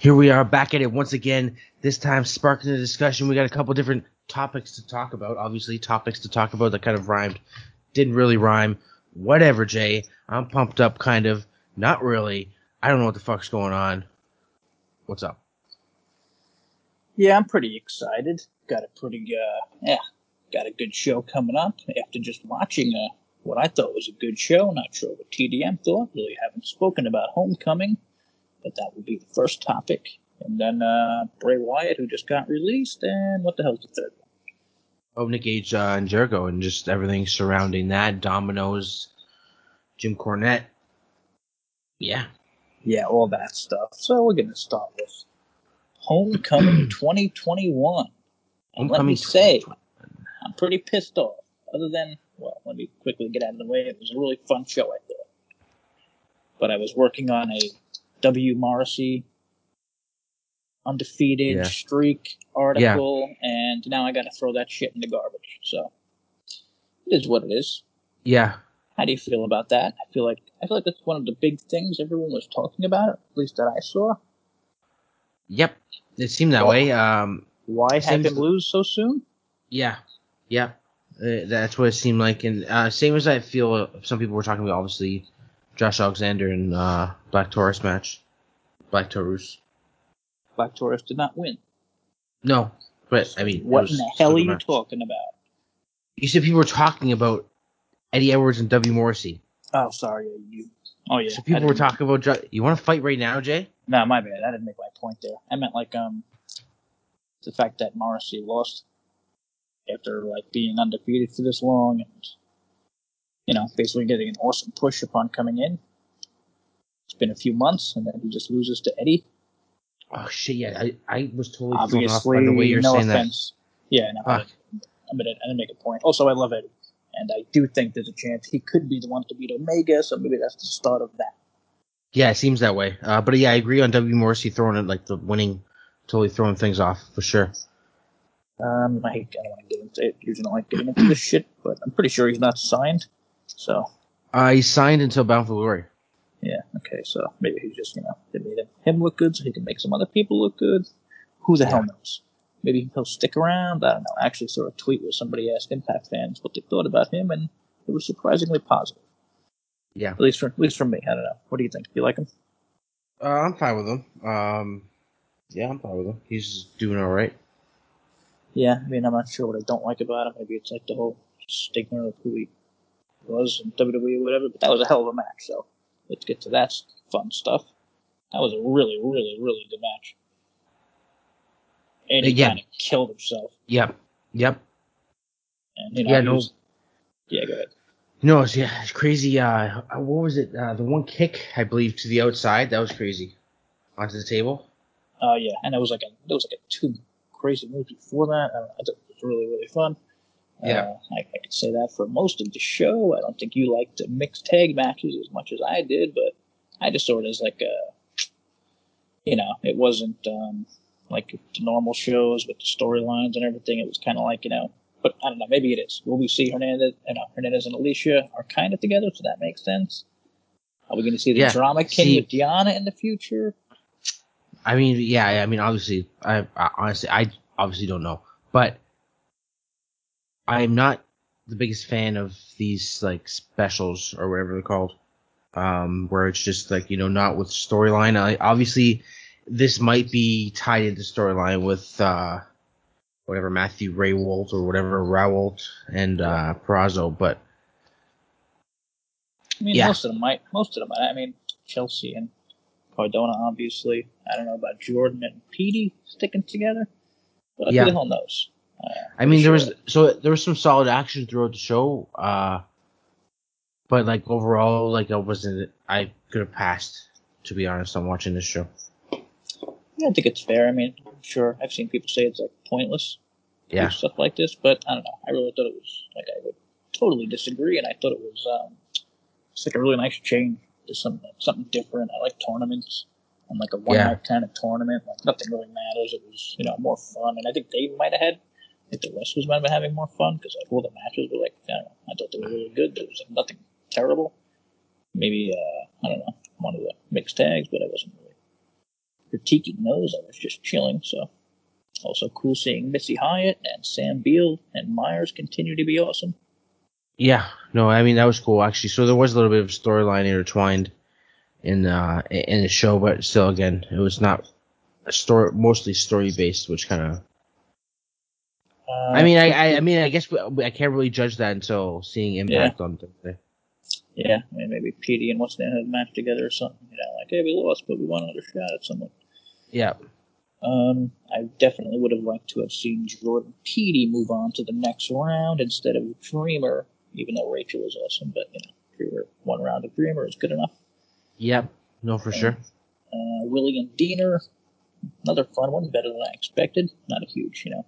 Here we are back at it once again. This time, sparking the discussion. We got a couple different topics to talk about. Obviously, topics to talk about that kind of rhymed. Didn't really rhyme. Whatever, Jay. I'm pumped up, kind of. Not really. I don't know what the fuck's going on. What's up? Yeah, I'm pretty excited. Got a pretty, uh, yeah, got a good show coming up after just watching uh, what I thought was a good show. Not sure what TDM thought. Really haven't spoken about Homecoming, but that would be the first topic. And then uh, Bray Wyatt, who just got released, and what the hell's the third one? Oh, Nick Gage uh, and Jericho, and just everything surrounding that. Dominoes, Jim Cornette. Yeah. Yeah, all that stuff. So we're gonna start with Homecoming 2021. And let me say, I'm pretty pissed off. Other than, well, let me quickly get out of the way. It was a really fun show, I thought. But I was working on a W. Morrissey undefeated Yeah. streak article, and now I got to throw that shit in the garbage. So it is what it is. Yeah. How do you feel about that? I feel like I feel like that's one of the big things everyone was talking about, at least that I saw. Yep. It seemed that Well- way. Um, Why Seems- him lose so soon? Yeah, yeah, uh, that's what it seemed like, and uh, same as I feel. Some people were talking about obviously Josh Alexander and uh, Black Taurus match, Black Taurus. Black Taurus did not win. No, but I mean, what in the hell are you match. talking about? You said people were talking about Eddie Edwards and W Morrissey. Oh, sorry. You. Oh yeah. so people were talking about. You want to fight right now, Jay? No, my bad. I didn't make my point there. I meant like um, the fact that Morrissey lost after like being undefeated for this long and you know basically getting an awesome push upon coming in. It's been a few months, and then he just loses to Eddie. Oh shit! Yeah, I, I was totally thrown off Obviously, by the way you're no saying offense. Yeah, no, I, Fuck. I'm gonna, I'm gonna make a point. Also, I love Eddie, and I do think there's a chance he could be the one to beat Omega. So maybe that's the start of that. that. Yeah, it seems that way. Uh, but yeah, I agree on W Morrissey throwing it like the winning, totally throwing things off for sure. Um, I, hate, I don't want to get into it. Usually don't like getting into this shit, but I'm pretty sure he's not signed. So Uh, he signed until Bound for Glory. yeah, okay. So maybe he just you know they made him, look good, so he can make some other people look good. Who the hell knows? Maybe he'll stick around. I don't know. I actually saw a tweet where somebody asked Impact fans what they thought about him, and it was surprisingly positive. Yeah. At least for at least for me. I don't know. What do you think? Do you like him? Uh, I'm fine with him. Um, yeah, I'm fine with him. He's doing all right. Yeah, I mean, I'm not sure what I don't like about him. Maybe it's like the whole stigma of who he was in WWE or whatever, but that was a hell of a match, so let's get to that fun stuff. That was a really, really, really good match. And he Yeah. kind of killed himself. Yep. Yep. And, you know, Yeah, no. was- yeah, go ahead. No, it's yeah, it's crazy. Uh, what was it? Uh, the one kick, I believe, to the outside. That was crazy. Onto the table. Oh, yeah, and it was like a, it was like a two crazy moves before that. I, don't know, I thought it was really, really fun. Yeah. Uh, I, I could say that for most of the show. I don't think you liked the mixed tag matches as much as I did, but I just saw it as like a, you know, it wasn't um, like the normal shows with the storylines and everything. It was kind of like, you know, but I don't know, maybe it is. Will we see Hernandez, you know, Hernandez and Alicia are kind of together, so that makes sense. Are we going to see the Yeah. drama king See- with Deonna in the future? I mean, yeah. I mean, obviously, I, I honestly, I obviously don't know, but I'm not the biggest fan of these like specials or whatever they're called, um, where it's just like you know not with storyline. Obviously this might be tied into storyline with uh, whatever Matthew Rehwoldt or whatever Rawalt and uh, Purrazzo, but I mean, Yeah. most of them might. Most of them. might. I mean, Chelsea and Cardona, obviously. I don't know about Jordan and Petey sticking together, but Yeah. who the hell knows? I mean, there was so there was some solid action throughout the show, uh, but like overall, like I wasn't. I could have passed, to be honest, on watching this show. Yeah, I think it's fair. I mean, I'm sure I've seen people say it's like pointless, Yeah, stuff like this, but I don't know. I really thought it was like I would totally disagree, and I thought it was um, it's like a really nice change to something something different. I like tournaments. and like a one Yeah. kind of tournament. Like nothing really matters. It was you know more fun, and I think they might have had. Think the wrestlers might have having more fun because like all the matches were like I don't know. I thought they were really good. There was like nothing terrible. Maybe uh, I don't know one of the mixed tags, but I wasn't really critiquing those. I was just chilling. So also cool seeing Missy Hyatt and Sam Beale and Myers continue to be awesome. Yeah, no, I mean that was cool actually. So there was a little bit of storyline intertwined in uh in the show, but still, again, it was not a story, mostly story based, which kind of. Uh, I mean, I, I, I mean, I guess we, I can't really judge that until seeing Impact on Thursday. yeah, I mean, maybe PD and what's name had a match together or something. You know, like hey, we lost, but we want another shot at someone. Yeah, Um, I definitely would have liked to have seen Jordan Petey move on to the next round instead of Dreamer, even though Rachel was awesome. But you know, Dreamer one round of Dreamer is good enough. yep, no, for sure. Uh, Willie and Deaner, another fun one, better than I expected. Not a huge, you know,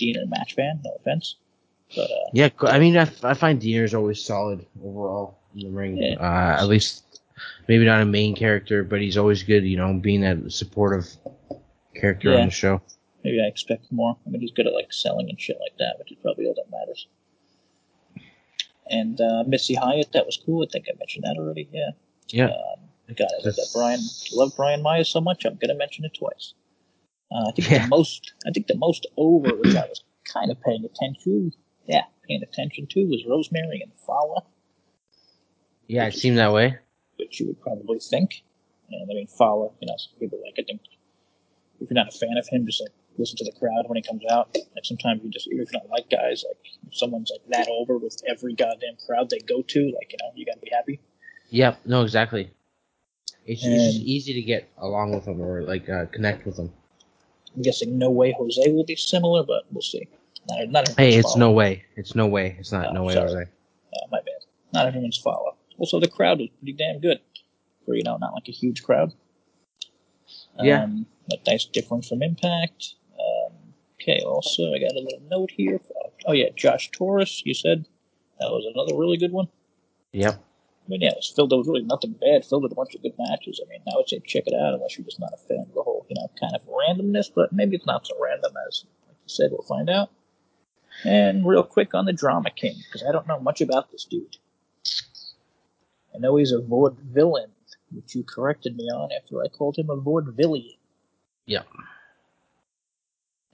Deaner match fan. No offense, but uh, Yeah, I mean, I, I find Deaner's always solid overall in the ring. Yeah. Uh, at least maybe not a main character, but he's always good. You know, being that supportive character Yeah. on the show. maybe I expect more. I mean, he's good at like selling and shit like that, which is probably all that matters. And uh, Missy Hyatt, that was cool. I think I mentioned that already. Yeah. Yeah, Um, God, I love that Brian. Love Brian Myers so much. I'm gonna mention it twice. Uh, I think Yeah. the most. I think the most over which I was kind of paying attention. Yeah, paying attention to was Rosemary and Fallah, yeah, it seemed that way. which you would probably think. And I mean, Fallah. You know, some people like. I think if you're not a fan of him, just like listen to the crowd when he comes out. Like sometimes you just even if you don't like guys, like if someone's like that over with every goddamn crowd they go to, like you know, you gotta be happy. Yep, no, exactly. It's, it's just easy to get along with them or like uh, connect with them. I'm guessing No Way Jose will be similar, but we'll see. Not, not Hey, it's Fallah. no way. It's no way. It's not Oh, no way, sorry. Jose. Uh, my bad. Not everyone's follow. Also, the crowd was pretty damn good. For, you know, not like a huge crowd. Yeah. Um, but nice difference from Impact. Um, okay, also, I got a little note here. Oh, yeah, Josh Torres, you said. That was another really good one. Yep. I mean, yeah, it was filled. There was really nothing bad. Filled with a bunch of good matches. I mean, I would say check it out unless you're just not a fan of the whole, you know, kind of randomness. But maybe it's not so random as like you said. We'll find out. And real quick on the Drama King, because I don't know much about this dude. I know he's a vaudevillain, which you corrected me on after I called him a vaudevillian. Yep.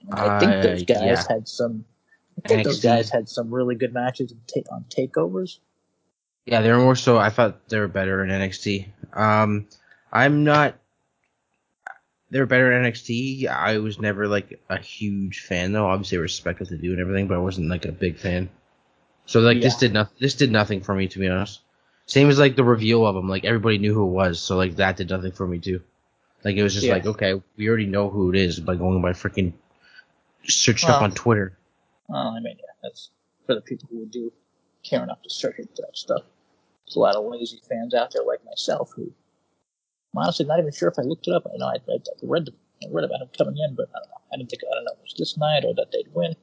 And I think those Uh, guys yeah. had some. I think those guys had some really good matches on takeovers. Yeah, they were more so. I thought they were better in NXT. Um, I'm not. They were better in NXT. I was never like a huge fan though. Obviously, I respect what they do and everything, but I wasn't like a big fan. So like this did nothing. This did nothing for me to be honest. Same as like the reveal of him. Like everybody knew who it was, so like that did nothing for me too. Like it was just Yeah. like okay, we already know who it is by going by freaking searched up on Twitter. Well, I mean, yeah, that's for the people who do care enough to search into that stuff. There's a lot of lazy fans out there like myself who, I'm honestly not even sure if I looked it up. I know I read, I read, the, I read about him coming in, but I don't know. I didn't think I don't know it was this night or that they'd win.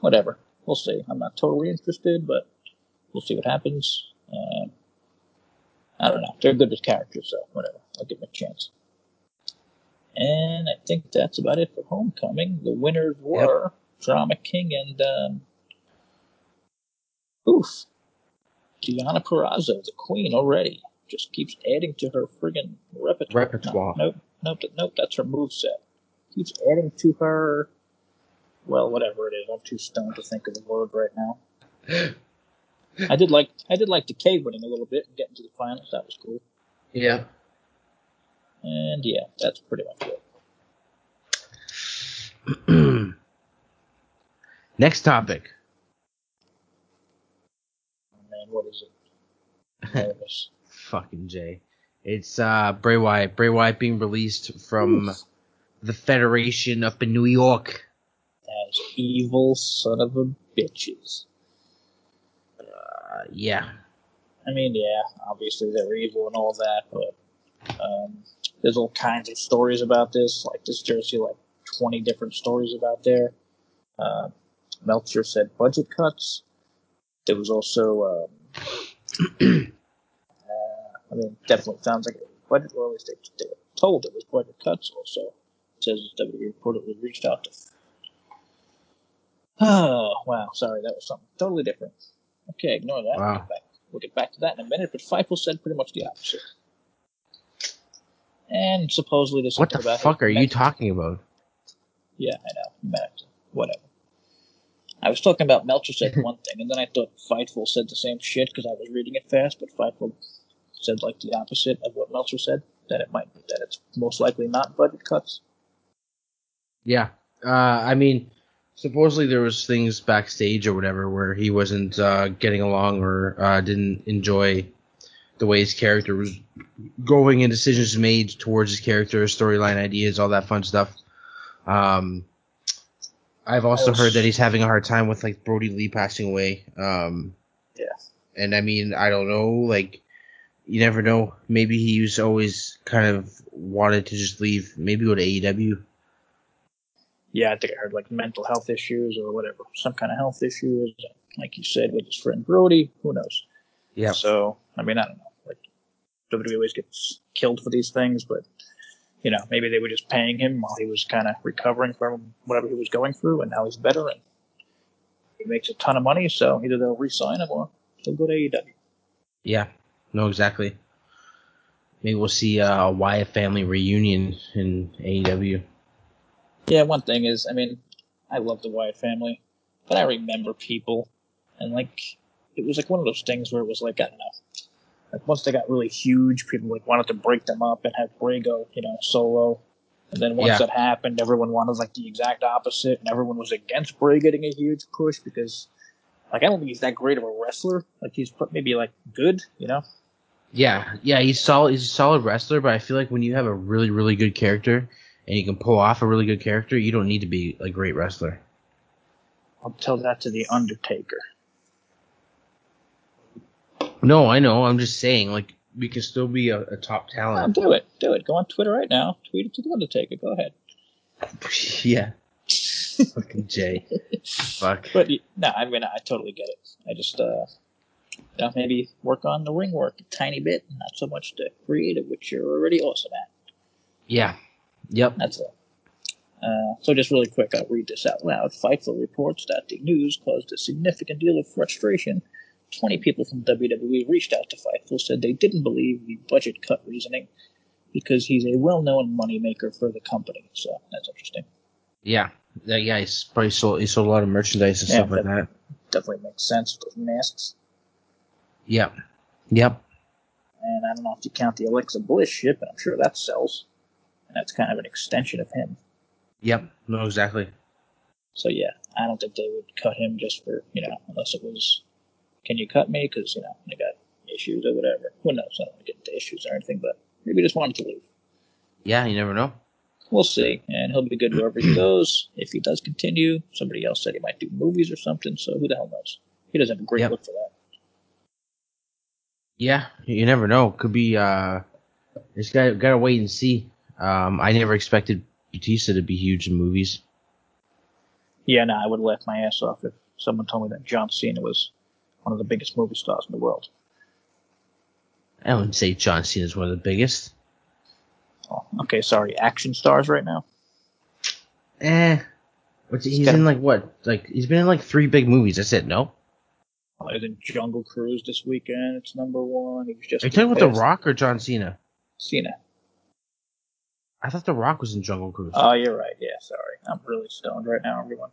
Whatever. We'll see. I'm not totally interested, but we'll see what happens. Uh, I don't know. They're good with characters, so whatever. I'll give them a chance. And I think that's about it for Homecoming. The winners were Drama King and um, oof, Deonna Purrazzo, the Queen already. Just keeps adding to her friggin' repertoire. Repertoire. No, nope, nope, nope, that's her moveset. Keeps adding to her. Well, whatever it is, I'm too stoned to think of the word right now. I did like I did like Decay winning a little bit and getting to the finals. That was cool. Yeah. And yeah, that's pretty much it. Next topic. Man, what is it? Fucking Jay. It's uh Bray Wyatt. Bray Wyatt being released from Oof. the Federation up in New York. As evil son of a bitches. Uh, yeah. I mean, yeah, obviously they're evil and all that, but um, there's all kinds of stories about this. Like this jersey, like 20 different stories about there. Uh, Meltzer said budget cuts. There was also, um, I mean, definitely sounds like it. Well, at least they, they were told it was budget cuts. Also, it says WWE reportedly reached out to. Oh wow, sorry, that was something totally different. Okay, ignore that. We'll get back we'll get back to that in a minute, but Fightful said pretty much the opposite. And supposedly there's What the fuck are you talking about? Yeah, I know. Whatever. I was talking about Meltzer said one thing, and then I thought Fightful said the same shit because I was reading it fast, but Fightful said like the opposite of what Meltzer said. That it might that it's most likely not budget cuts. Yeah. Uh, I mean, supposedly there was things backstage or whatever where he wasn't uh, getting along or uh, didn't enjoy the way his character was going and decisions made towards his character, storyline ideas, all that fun stuff. Um, I've also was- heard that he's having a hard time with like Brodie Lee passing away. Um, Yeah. and I mean, I don't know, like you never know. Maybe he was always kind of wanted to just leave, maybe go to AEW. Yeah, I think I heard like mental health issues or whatever, some kind of health issues, like you said with his friend Brodie. Who knows? Yeah. So I mean, I don't know. Like WWE always gets killed for these things, but you know, maybe they were just paying him while he was kind of recovering from whatever he was going through, and now he's better and he makes a ton of money. So either they'll re-sign him or he'll go to AEW. Yeah, no, exactly. Maybe we'll see uh, a Wyatt family reunion in AEW. Yeah, one thing is, I mean, I love the Wyatt family, but I remember people, and like, it was like one of those things where it was like, I don't know, like once they got really huge, people like wanted to break them up and have Bray go, you know, solo. And then once Yeah. that happened, everyone wanted like the exact opposite, and everyone was against Bray getting a huge push because, like, I don't think he's that great of a wrestler. Like, he's maybe like good, you know. Yeah, yeah, he's solid. He's a solid wrestler, but I feel like when you have a really, really good character and you can pull off a really good character, you don't need to be a great wrestler. I'll tell that to the Undertaker. No, I know. I'm just saying, like, we can still be a, a top Oh, talent. do it, do it. Go on Twitter right now. Tweet it to the Undertaker. Go ahead. yeah, fucking Jay. Fuck. But no, I mean I totally get it. I just uh, you know, maybe work on the ring work a tiny bit, not so much the creative, which you're already awesome at. Yeah. Yep. That's it. Uh, so just really quick, I'll read this out loud. Fightful reports that the news caused a significant deal of frustration. Twenty people from WWE reached out to Fightful, said they didn't believe the budget cut reasoning because he's a well-known moneymaker for the company. So that's interesting. Yeah. Yeah. Yeah. He's probably sold. He sold a lot of merchandise and Yeah, stuff like that. Definitely makes sense with those masks. Yep. Yep. And I don't know if you count the Alexa Bliss shit, but I'm sure that sells. And that's kind of an extension of him. Yep. No, exactly. So yeah, I don't think they would cut him just for, you know, unless it was, can you cut me? Because, you know, I got issues or whatever. Who knows? I don't want to get into issues or anything, but maybe he just wanted to leave. Yeah. You never know. We'll see. And he'll be good wherever he goes. If he does continue, somebody else said he might do movies or something, so who the hell knows? He doesn't have a great Yep. look for that. Yeah, you never know. Could be. uh Just gotta gotta wait and see. Um, I never expected Batista to be huge in movies. Yeah, no, I would have laugh my ass off if someone told me that John Cena was one of the biggest movie stars in the world. I wouldn't say John Cena is one of the biggest. Oh, okay, sorry, action stars right now. Eh, what's he's gotta- in like what? Like he's been in like three big movies. That's it. No, Was in Jungle Cruise this weekend. It's number one. He was just are you talking about The Rock or John Cena? Cena. I thought The Rock was in Jungle Cruise. Oh, you're right. Yeah, sorry. I'm really stoned right now, everyone.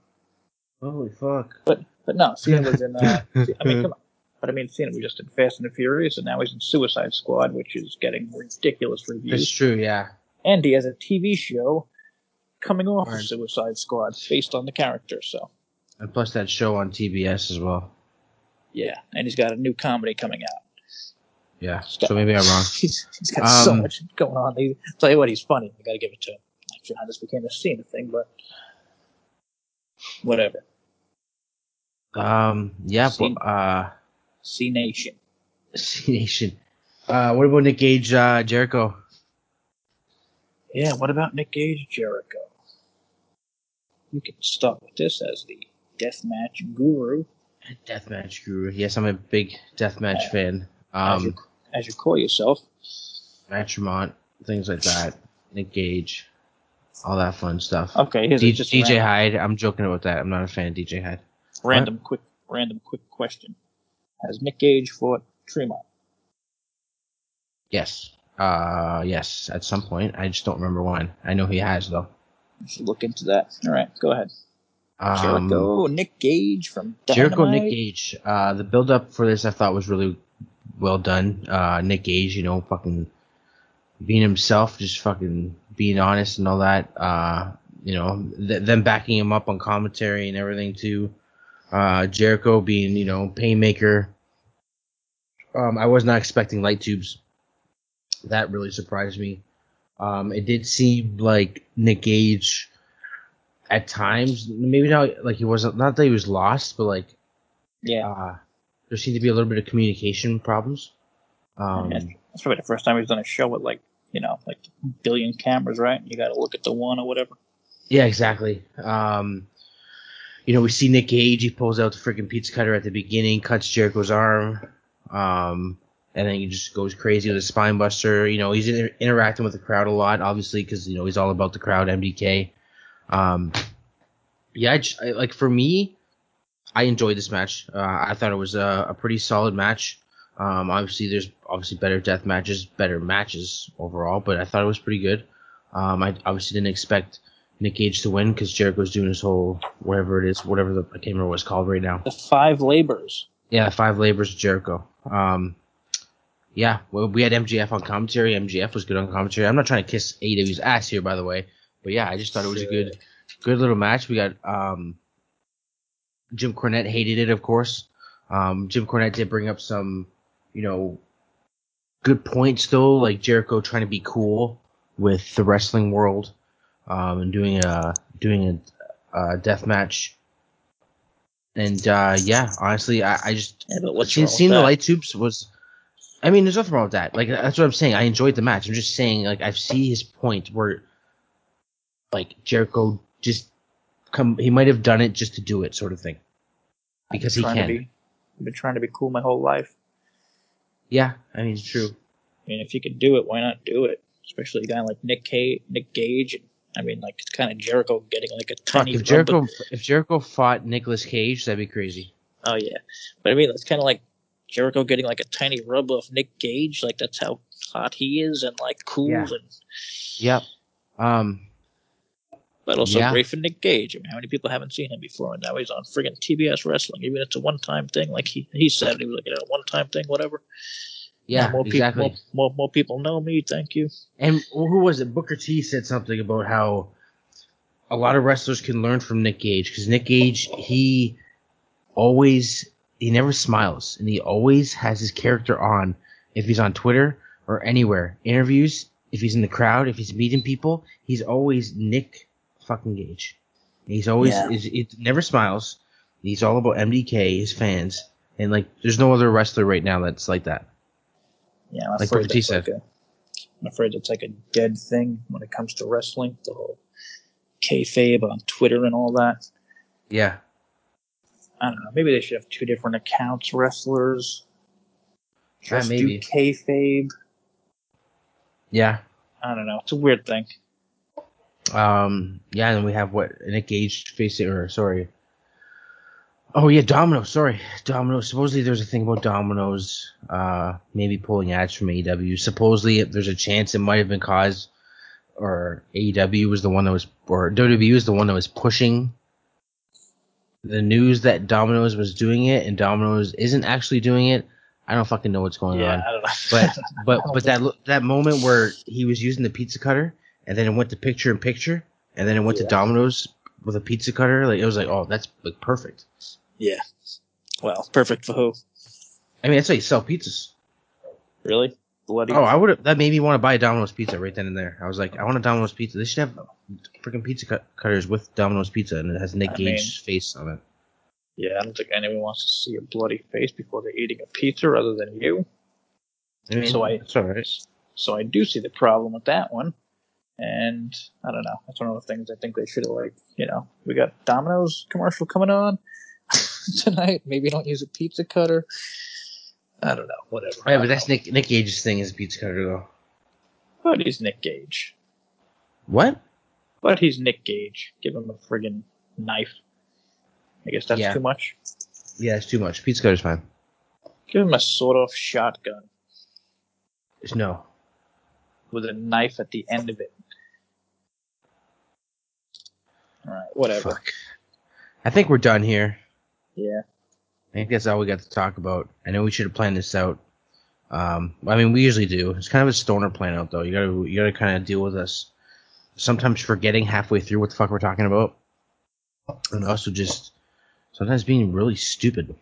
Holy fuck! But but no, Cena was in. Uh, I mean, come on. But I mean, Cena was just in Fast and the Furious, and now he's in Suicide Squad, which is getting ridiculous That's reviews. true. Yeah. And he has a TV show coming off Right. of Suicide Squad based on the character. So And plus that show on TBS as well. Yeah, and he's got a new comedy coming out. Yeah. Stop. So maybe I'm wrong. He's, he's got so Um, much going on. He, tell you what, he's funny. I got to give it to him. Not sure how this became a Cena thing, but whatever. Um. Yeah. Scene. But, uh. C Nation. C Nation. Uh. What about Nick Gage? Uh. Jericho. Yeah, what about Nick Gage Jericho? You can start with this as the deathmatch guru, Deathmatch Guru. Yes, I'm a big Deathmatch fan. as, you, Um, as you call yourself. Matt Tremont, things like that. Nick Gage, all that fun stuff. Okay, here's D- just DJ Hyde. I'm joking about that. I'm not a fan of DJ Hyde. random quick, random quick question: Has Nick Gage fought Tremont? Yes. Uh, yes, at some point. I just don't remember when. I know he has though. You should look into that. All right, go ahead. Um, Jericho, Nick Gage from Dynamite. Jericho, Nick Gage. Uh, the build up for this I thought was really well done. Uh, Nick Gage, you know, fucking being himself, just fucking being honest and all that. Uh, you know, th- them backing him up on commentary and everything too. Uh, Jericho being, you know, painmaker. Um, I was not expecting light tubes. That really surprised me. Um, it did seem like Nick Gage at times, maybe not like he wasn't, not that he was lost, but like Yeah, uh, there seemed to be a little bit of communication problems. Um, Yeah. that's probably the first time he's done a show with like you know like a billion cameras, right? You got to look at the one or whatever. yeah, exactly. Um, you know, we see Nick Gage. He pulls out the freaking pizza cutter at the beginning, cuts Jericho's arm, um, and then he just goes crazy with a spine buster. You know, he's inter- interacting with the crowd a lot, obviously, because you know he's all about the crowd. MDK. Um, yeah, I just, I, like for me, I enjoyed this match. Uh, I thought it was a, a pretty solid match. Um, obviously, there's obviously better death matches, better matches overall, but I thought it was pretty good. Um, I obviously didn't expect Nick Gage to win because Jericho's doing his whole whatever it is, whatever the I can't remember what it's called right now. The five labors. Yeah, five labors of Jericho. Um, yeah, well, we had MJF on commentary. MJF was good on commentary. I'm not trying to kiss AEW's ass here, by the way, but yeah, I just thought it was a good, good little match. We got um, Jim Cornette hated it, of course. Um, Jim Cornette did bring up some, you know, good points though, like Jericho trying to be cool with the wrestling world, um, and doing a doing a, a death match. And uh, yeah, honestly, I, I just Yeah, but what's seeing, the light tubes was. I mean, there's nothing wrong with that. Like that's what I'm saying. I enjoyed the match. I'm just saying, like I see his point where, like Jericho just come. He might have done it just to do it, sort of thing, because he can. Be, I've been trying to be cool my whole life. Yeah, I mean, it's true. I mean, if you could do it, why not do it? Especially a guy like Nick Cage, Nick Gage. I mean, like it's kind of Jericho getting like a Fuck, tiny. if rub Jericho of- if Jericho fought Nicolas Cage, that'd be crazy. oh yeah, but I mean, it's kind of like Jericho getting like a tiny rub of Nick Gage. Like that's how hot he is and like cool Yeah. and Yep. Um. But also Yeah. great for Nick Gage. I mean, how many people haven't seen him before, and now he's on friggin' TBS Wrestling. Even if it's a one-time thing, like he he said, he was like, you know, one-time thing, whatever. Yeah. Now more exactly. People, more, more more people know me. Thank you. And who was it? Booker T said something about how a lot of wrestlers can learn from Nick Gage because Nick Gage he always he never smiles and he always has his character on if he's on Twitter or anywhere interviews if he's in the crowd if he's meeting people he's always Nick fucking Gage. He's always Yeah. is it never smiles. He's all about MDK, his fans, and like there's no other wrestler right now that's like that. Yeah, I'm Like afraid that's like a, I'm afraid it's like a dead thing when it comes to wrestling. The whole kayfabe on Twitter and all that. Yeah. I don't know. Maybe they should have two different accounts, wrestlers. Yeah, Just maybe. do kayfabe. Yeah. I don't know. It's a weird thing. Um, yeah, and we have what Nick Gage facing, or sorry. Oh yeah, Domino. Sorry, Domino. Supposedly there's a thing about Domino's, uh, maybe pulling ads from AEW. Supposedly there's a chance it might have been caused, or AEW was the one that was, or WWE was the one that was pushing the news that Domino's was doing it, and Domino's isn't actually doing it. I don't fucking know what's going yeah, on. I don't know. But but but that that moment where he was using the pizza cutter and then it went to picture in picture and then it went Yeah. to Domino's with a pizza cutter, like it was like, oh, that's like perfect. yeah. Well, perfect for who? I mean, that's how you sell pizzas. Really? Bloody. Oh, I would have. That made me want to buy a Domino's pizza right then and there. I was like, I want a Domino's pizza. They should have freaking pizza cut- cutters with Domino's pizza, and it has Nick I Gage's face on it. yeah, I don't think anyone wants to see a bloody face before they're eating a pizza other than you. I mean, So I- it's all right. So I do see the problem with that one. And I don't know. That's one of the things I think they should have like, you know, we got Domino's commercial coming on tonight. Maybe don't use a pizza cutter. I don't know. Whatever. Yeah, but that's Nick Nick Gage's thing is a pizza cutter though. But he's Nick Gage. What? But he's Nick Gage. Give him a friggin' knife. I guess that's Yeah. too much. Yeah, it's too much. Pizza cutter's fine. Give him a sort of shotgun. No. with a knife at the end of it. All right, whatever. Fuck. I think we're done here. Yeah. I think that's all we got to talk about. I know we should have planned this out. Um, I mean, we usually do. It's kind of a stoner plan out though. You gotta, you gotta kind of deal with us. Sometimes forgetting halfway through what the fuck we're talking about, and also just sometimes being really stupid.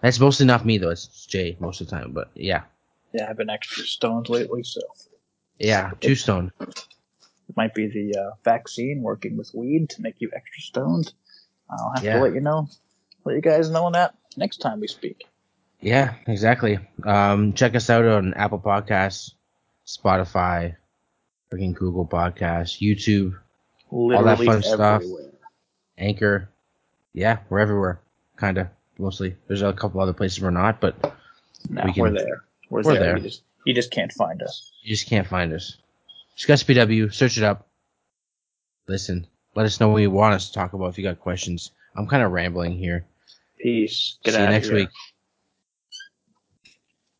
That's mostly not me though. It's Jay most of the time. But yeah, Yeah, I've been extra stoned lately, so yeah, two stone. It might be the uh, vaccine working with weed to make you extra stoned. I'll have Yeah. to let you know, let you guys know on that next time we speak. Yeah, exactly. Um, check us out on Apple Podcasts, Spotify, freaking Google Podcasts, YouTube, Literally all that fun stuff. Anchor. Yeah, we're everywhere. Kinda, mostly. There's a couple other places we're not, but No, We can- we're there. We're, we're there. there. You just you just can't find us. you just can't find us. Discuss PW, search it up. Listen, let us know what you want us to talk about if you got questions. I'm kind of rambling here. Peace. Get See out you next here. week.